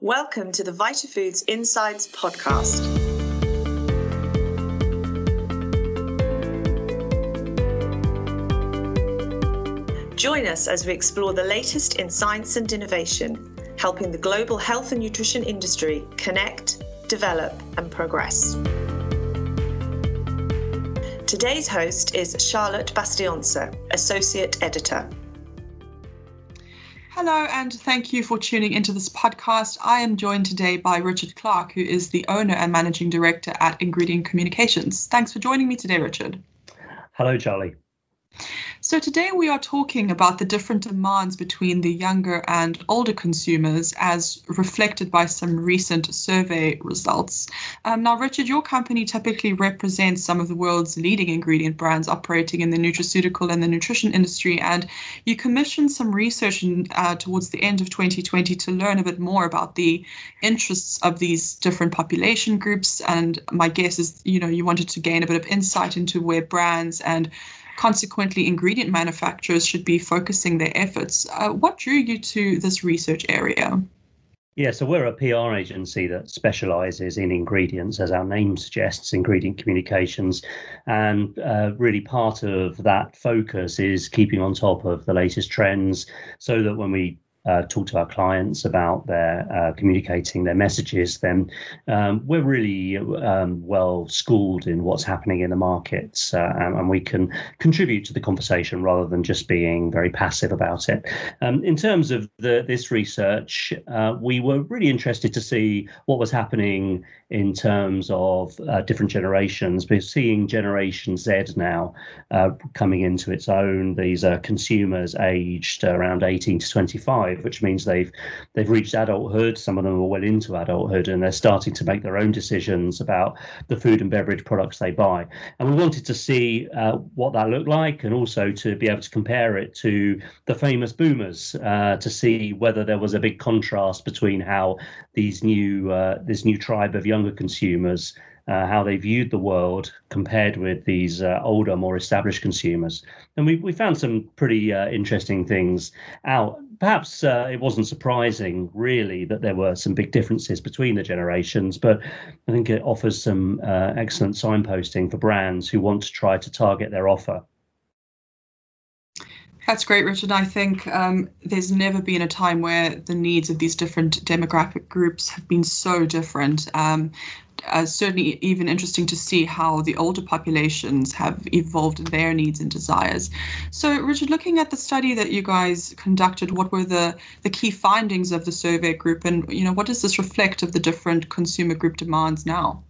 Welcome to the VitaFoods Insights podcast. Join us as we explore the latest in science and innovation, helping the global health and nutrition industry connect, develop, and progress. Today's host is Charlotte Bastionza, Associate Editor. Hello, and thank you for tuning into this podcast. I am joined today by Richard Clarke, who is the owner and managing director at Ingredient Communications. Thanks for joining me today, Richard. Hello, Charlie. So, today we are talking about the different demands between the younger and older consumers as reflected by some recent survey results. Um, now, Richard, your company typically represents some of the world's leading ingredient brands operating in the nutraceutical and the nutrition industry, and you commissioned some research in, uh, towards the end of 2020 to learn a bit more about the interests of these different population groups. And my guess is, you know, you wanted to gain a bit of insight into where brands and Consequently, ingredient manufacturers should be focusing their efforts. Uh, what drew you to this research area? Yeah, so we're a PR agency that specializes in ingredients, as our name suggests, ingredient communications. And uh, really, part of that focus is keeping on top of the latest trends so that when we uh, talk to our clients about their uh, communicating their messages, then um, we're really um, well schooled in what's happening in the markets, uh, and, and, we can contribute to the conversation rather than just being very passive about it. Um, in terms of the, this research, uh, we were really interested to see what was happening in terms of uh, different generations. We're seeing Generation Z now uh, coming into its own. These are consumers aged around 18 to 25 which means they've they've reached adulthood. Some of them are well into adulthood, and they're starting to make their own decisions about the food and beverage products they buy. And we wanted to see uh, what that looked like, and also to be able to compare it to the famous boomers uh, to see whether there was a big contrast between how these new uh, this new tribe of younger consumers uh, how they viewed the world compared with these uh, older, more established consumers. And we, we found some pretty uh, interesting things out. Perhaps uh, it wasn't surprising, really, that there were some big differences between the generations, but I think it offers some uh, excellent signposting for brands who want to try to target their offer. That's great, Richard. I think um, there's never been a time where the needs of these different demographic groups have been so different. Um, uh, certainly even interesting to see how the older populations have evolved their needs and desires. So, Richard, looking at the study that you guys conducted, what were the, the key findings of the survey group, and you know what does this reflect of the different consumer group demands now?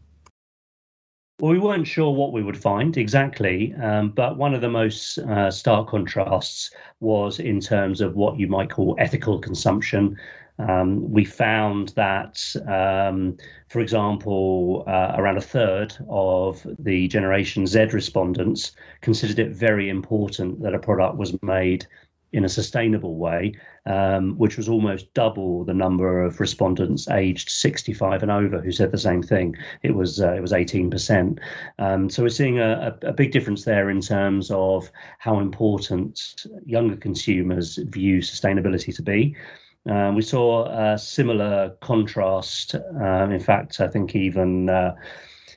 Well, we weren't sure what we would find exactly, um, but one of the most uh, stark contrasts was in terms of what you might call ethical consumption. Um, we found that, um, for example, uh, around a third of the Generation Z respondents considered it very important that a product was made in a sustainable way, um, which was almost double the number of respondents aged 65 and over who said the same thing. It was uh, it was 18%. Um, so we're seeing a, a, big difference there in terms of how important younger consumers view sustainability to be. Um, we saw a similar contrast. Um, in fact, I think even uh,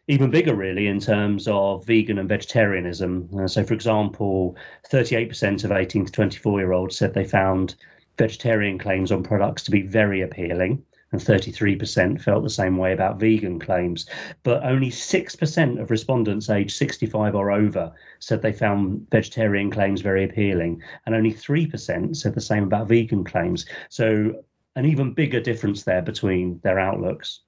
even bigger, really, in terms of vegan and vegetarianism. Uh, so, for example, 38% of 18 to 24 year olds said they found vegetarian claims on products to be very appealing and 33% felt the same way about vegan claims. But only 6% of respondents aged 65 or over said they found vegetarian claims very appealing, and only 3% said the same about vegan claims. So, an even bigger difference there between their outlooks.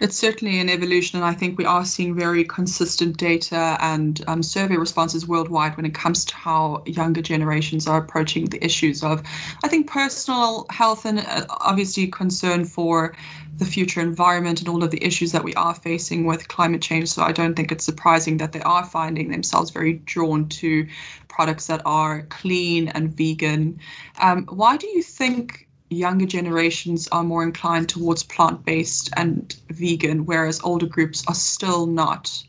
It's certainly an evolution, and I think we are seeing very consistent data and um, survey responses worldwide when it comes to how younger generations are approaching the issues of, I think, personal health and uh, obviously concern for the future environment and all of the issues that we are facing with climate change. So I don't think it's surprising that they are finding themselves very drawn to products that are clean and vegan. Um, why do you think younger generations are more inclined towards plant based and vegan, whereas older groups are still not?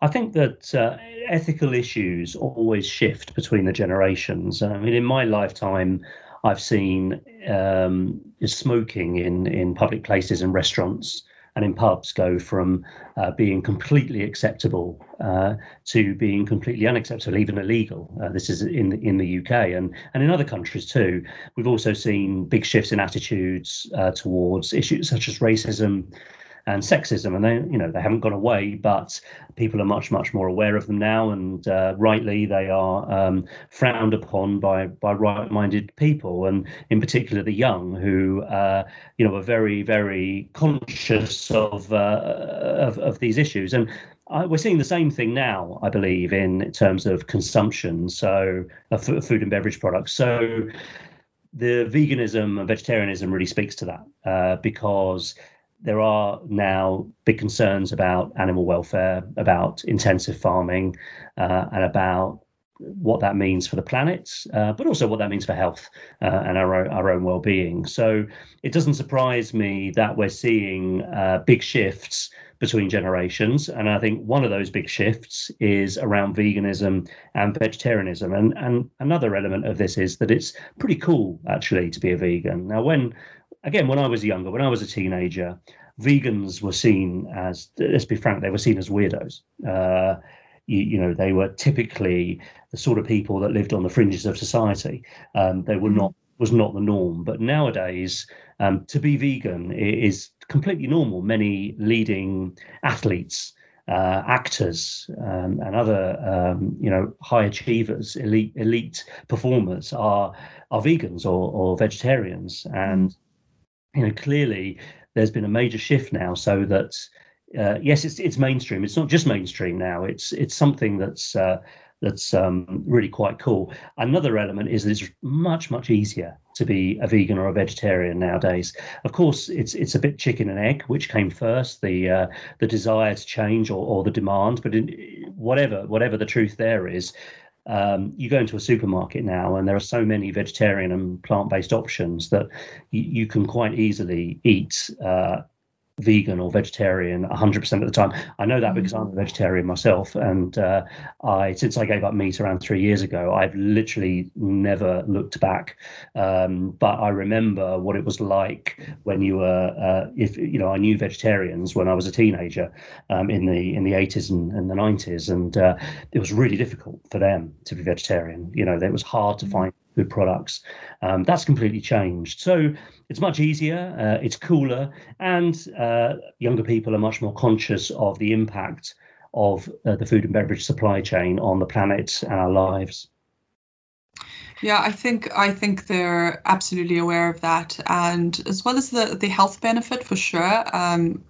I think that uh, ethical issues always shift between the generations. I mean, in my lifetime, I've seen um, smoking in in public places and restaurants and in pubs go from uh, being completely acceptable uh, to being completely unacceptable, even illegal. Uh, this is in in the UK and and in other countries too. We've also seen big shifts in attitudes uh, towards issues such as racism and sexism, and they you know they haven't gone away, but people are much much more aware of them now, and uh, rightly they are um, frowned upon by by right-minded people, and in particular the young, who uh, you know are very very conscious of, uh, of of these issues, and we're seeing the same thing now, I believe, in terms of consumption, so of food and beverage products. So the veganism and vegetarianism really speaks to that uh, because there are now big concerns about animal welfare, about intensive farming, uh, and about what that means for the planet, uh, but also what that means for health uh, and our, our own well-being. So it doesn't surprise me that we're seeing uh, big shifts between generations, and I think one of those big shifts is around veganism and vegetarianism. And and another element of this is that it's pretty cool actually to be a vegan. Now, when again, when I was younger, when I was a teenager, vegans were seen as, let's be frank, they were seen as weirdos. Uh, you, you, know, they were typically the sort of people that lived on the fringes of society. Um, they were mm. not was not the norm. But nowadays, um, to be vegan is completely normal. Many leading athletes. Uh, actors um, and other um, you know high achievers, elite elite performers are are vegans or, or vegetarians, and mm you know, clearly there's been a major shift now, so that uh, yes, it's it's mainstream. It's not just mainstream now. It's it's something that's uh, that's um, really quite cool. Another element is that it's much much easier to be a vegan or a vegetarian nowadays. Of course, it's it's a bit chicken and egg, which came first, the uh, the desire to change or, or the demand. But in, whatever whatever the truth there is, um, you go into a supermarket now and there are so many vegetarian and plant-based options that you, you can quite easily eat uh, vegan or vegetarian 100% of the time. I know that because I'm a mm. vegetarian myself, and uh, I since I gave up meat around three years ago, I've literally never looked back. Um, but I remember what it was like when you were, uh, if you know, I knew vegetarians when I was a teenager um, in the in the 80s and, and the 90s, and uh, it was really difficult for them to be vegetarian. You know, it was hard to mm. find good products. Um, that's completely changed. So it's much easier, uh, it's cooler, and uh, younger people are much more conscious of the impact of uh, the food and beverage supply chain on the planet and our lives. Yeah, I think I think they're absolutely aware of that, and as well as the the health benefit for sure. Um,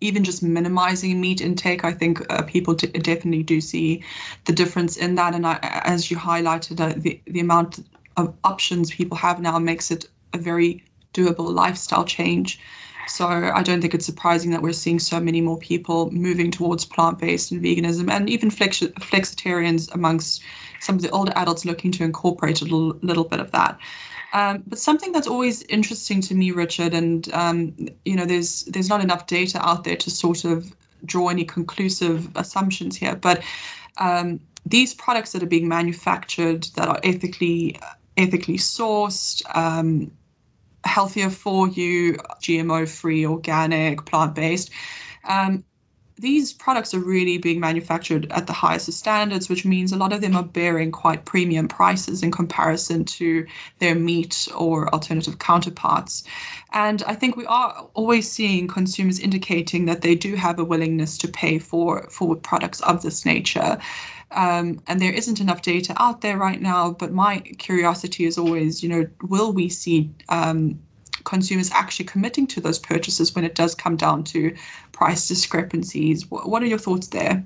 even just minimizing meat intake, I think uh, people d- definitely do see the difference in that. And I, as you highlighted, uh, the the amount of options people have now makes it a very doable lifestyle change. So I don't think it's surprising that we're seeing so many more people moving towards plant-based and veganism, and even flex- flexitarians amongst some of the older adults looking to incorporate a little, little bit of that. Um, but something that's always interesting to me, Richard, and um, you know, there's there's not enough data out there to sort of draw any conclusive assumptions here, but um, these products that are being manufactured that are ethically ethically sourced, um, healthier for you, GMO free, organic, plant based. Um, these products are really being manufactured at the highest of standards, which means a lot of them are bearing quite premium prices in comparison to their meat or alternative counterparts. And I think we are always seeing consumers indicating that they do have a willingness to pay for, for products of this nature. Um, and there isn't enough data out there right now. But my curiosity is always, you know, will we see um, consumers actually committing to those purchases when it does come down to price discrepancies? What, what are your thoughts there?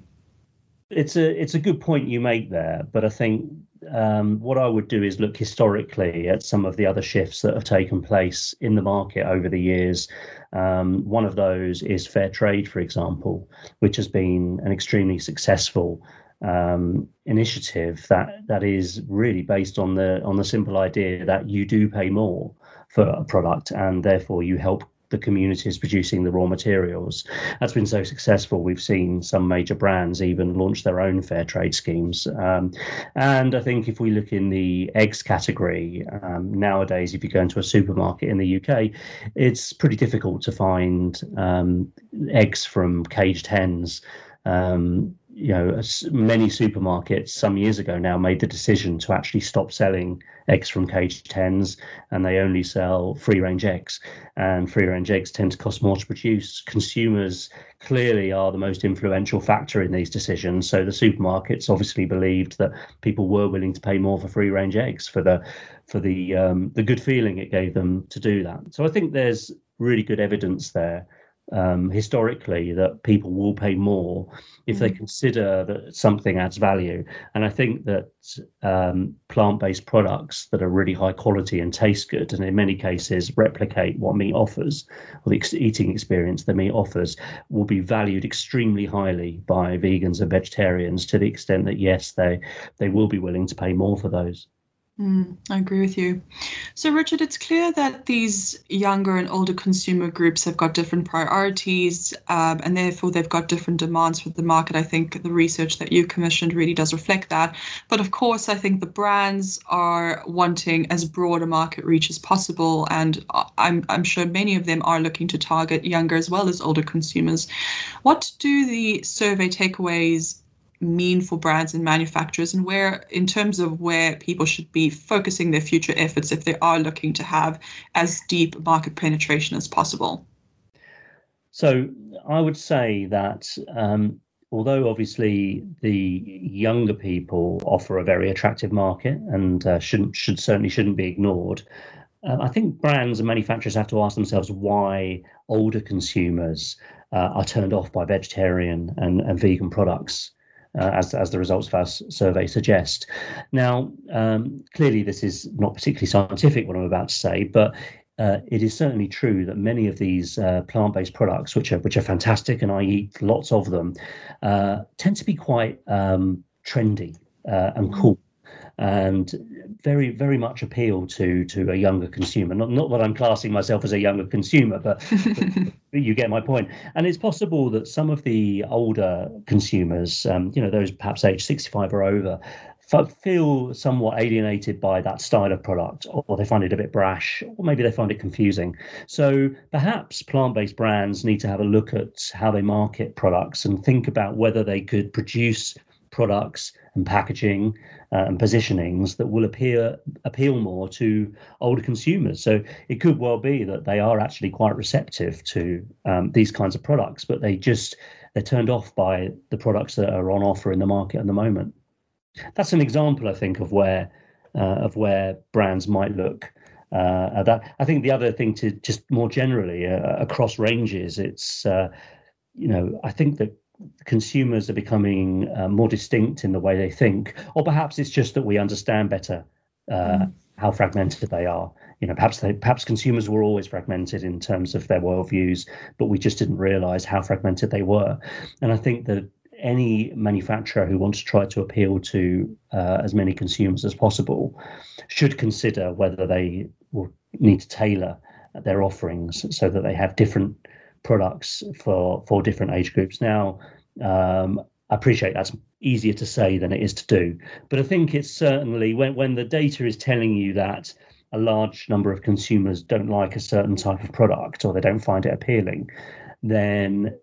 It's a it's a good point you make there, but I think um, what I would do is look historically at some of the other shifts that have taken place in the market over the years. Um, one of those is fair trade, for example, which has been an extremely successful um, initiative that that is really based on the on the simple idea that you do pay more for a product and therefore you help the communities producing the raw materials. That's been so successful. We've seen some major brands even launch their own fair trade schemes. Um, and I think if we look in the eggs category, um, nowadays, if you go into a supermarket in the UK, it's pretty difficult to find um, eggs from caged hens. Um, you know, many supermarkets some years ago now made the decision to actually stop selling eggs from caged hens and they only sell free range eggs. And free range eggs tend to cost more to produce. Consumers clearly are the most influential factor in these decisions. So the supermarkets obviously believed that people were willing to pay more for free range eggs for the for the um, the good feeling it gave them to do that. So I think there's really good evidence there um, historically that people will pay more if they mm. consider that something adds value. And I think that um, plant based products that are really high quality and taste good, and in many cases replicate what meat offers or the ex- eating experience that meat offers, will be valued extremely highly by vegans and vegetarians to the extent that, yes, they, they will be willing to pay more for those. Mm, I agree with you. So, Richard, it's clear that these younger and older consumer groups have got different priorities um, and therefore they've got different demands for the market. I think the research that you commissioned really does reflect that. But of course, I think the brands are wanting as broad a market reach as possible. And I'm, I'm sure many of them are looking to target younger as well as older consumers. What do the survey takeaways mean for brands and manufacturers and where in terms of where people should be focusing their future efforts if they are looking to have as deep market penetration as possible? So i would say that um, although obviously the younger people offer a very attractive market and uh, shouldn't should certainly shouldn't be ignored uh, I think brands and manufacturers have to ask themselves why older consumers uh, are turned off by vegetarian and, and vegan products uh, as, as the results of our survey suggest. Now, um, clearly, this is not particularly scientific, what I'm about to say, but uh, it is certainly true that many of these uh, plant-based products, which are which are fantastic, and I eat lots of them, uh, tend to be quite um, trendy uh, and mm. cool and very very much appeal to to a younger consumer. Not not that i'm classing myself as a younger consumer but, but you get my point. And it's possible that some of the older consumers um, you know those perhaps age 65 or over feel somewhat alienated by that style of product or they find it a bit brash or maybe they find it confusing. So perhaps plant-based brands need to have a look at how they market products and think about whether they could produce products and packaging uh, and positionings that will appear appeal more to older consumers. So it could well be that they are actually quite receptive to um, these kinds of products, but they just they're turned off by the products that are on offer in the market at the moment. That's an example, I think, of where uh, of where brands might look. Uh, that I think the other thing to just more generally uh, across ranges, it's uh, you know I think that consumers are becoming uh, more distinct in the way they think, or perhaps it's just that we understand better uh, mm. how fragmented they are. You know, perhaps they, perhaps consumers were always fragmented in terms of their worldviews, but we just didn't realise how fragmented they were. And I think that any manufacturer who wants to try to appeal to uh, as many consumers as possible should consider whether they will need to tailor their offerings so that they have different products for for different age groups. Now, um, I appreciate that's easier to say than it is to do, but I think it's certainly when when the data is telling you that a large number of consumers don't like a certain type of product or they don't find it appealing, then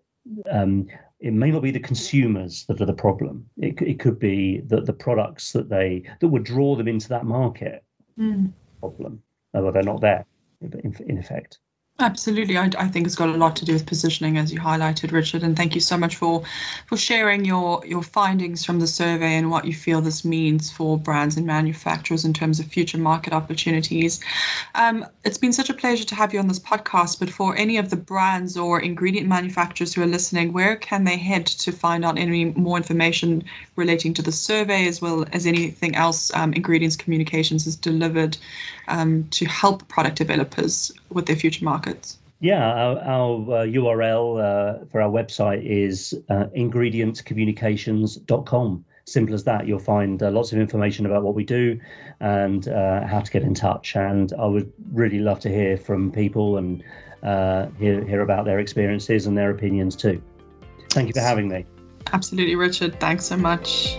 um, it may not be the consumers that are the problem. It, it could be that the products that they that would draw them into that market mm. problem, although they're not there in, in effect. Absolutely, I, I, think it's got a lot to do with positioning, as you highlighted, Richard. And thank you so much for for sharing your your findings from the survey and what you feel this means for brands and manufacturers in terms of future market opportunities. Um, it's been such a pleasure to have you on this podcast. But for any of the brands or ingredient manufacturers who are listening, where can they head to find out any more information relating to the survey, as well as anything else um, Ingredients Communications has delivered um, to help product developers with their future markets? Yeah, our, our uh, URL uh, for our website is uh, ingredientcommunications.com. simple as that. You'll find uh, lots of information about what we do and uh, how to get in touch. And I would really love to hear from people and uh, hear, hear about their experiences and their opinions too. Thank you for having me. Absolutely, Richard. Thanks so much.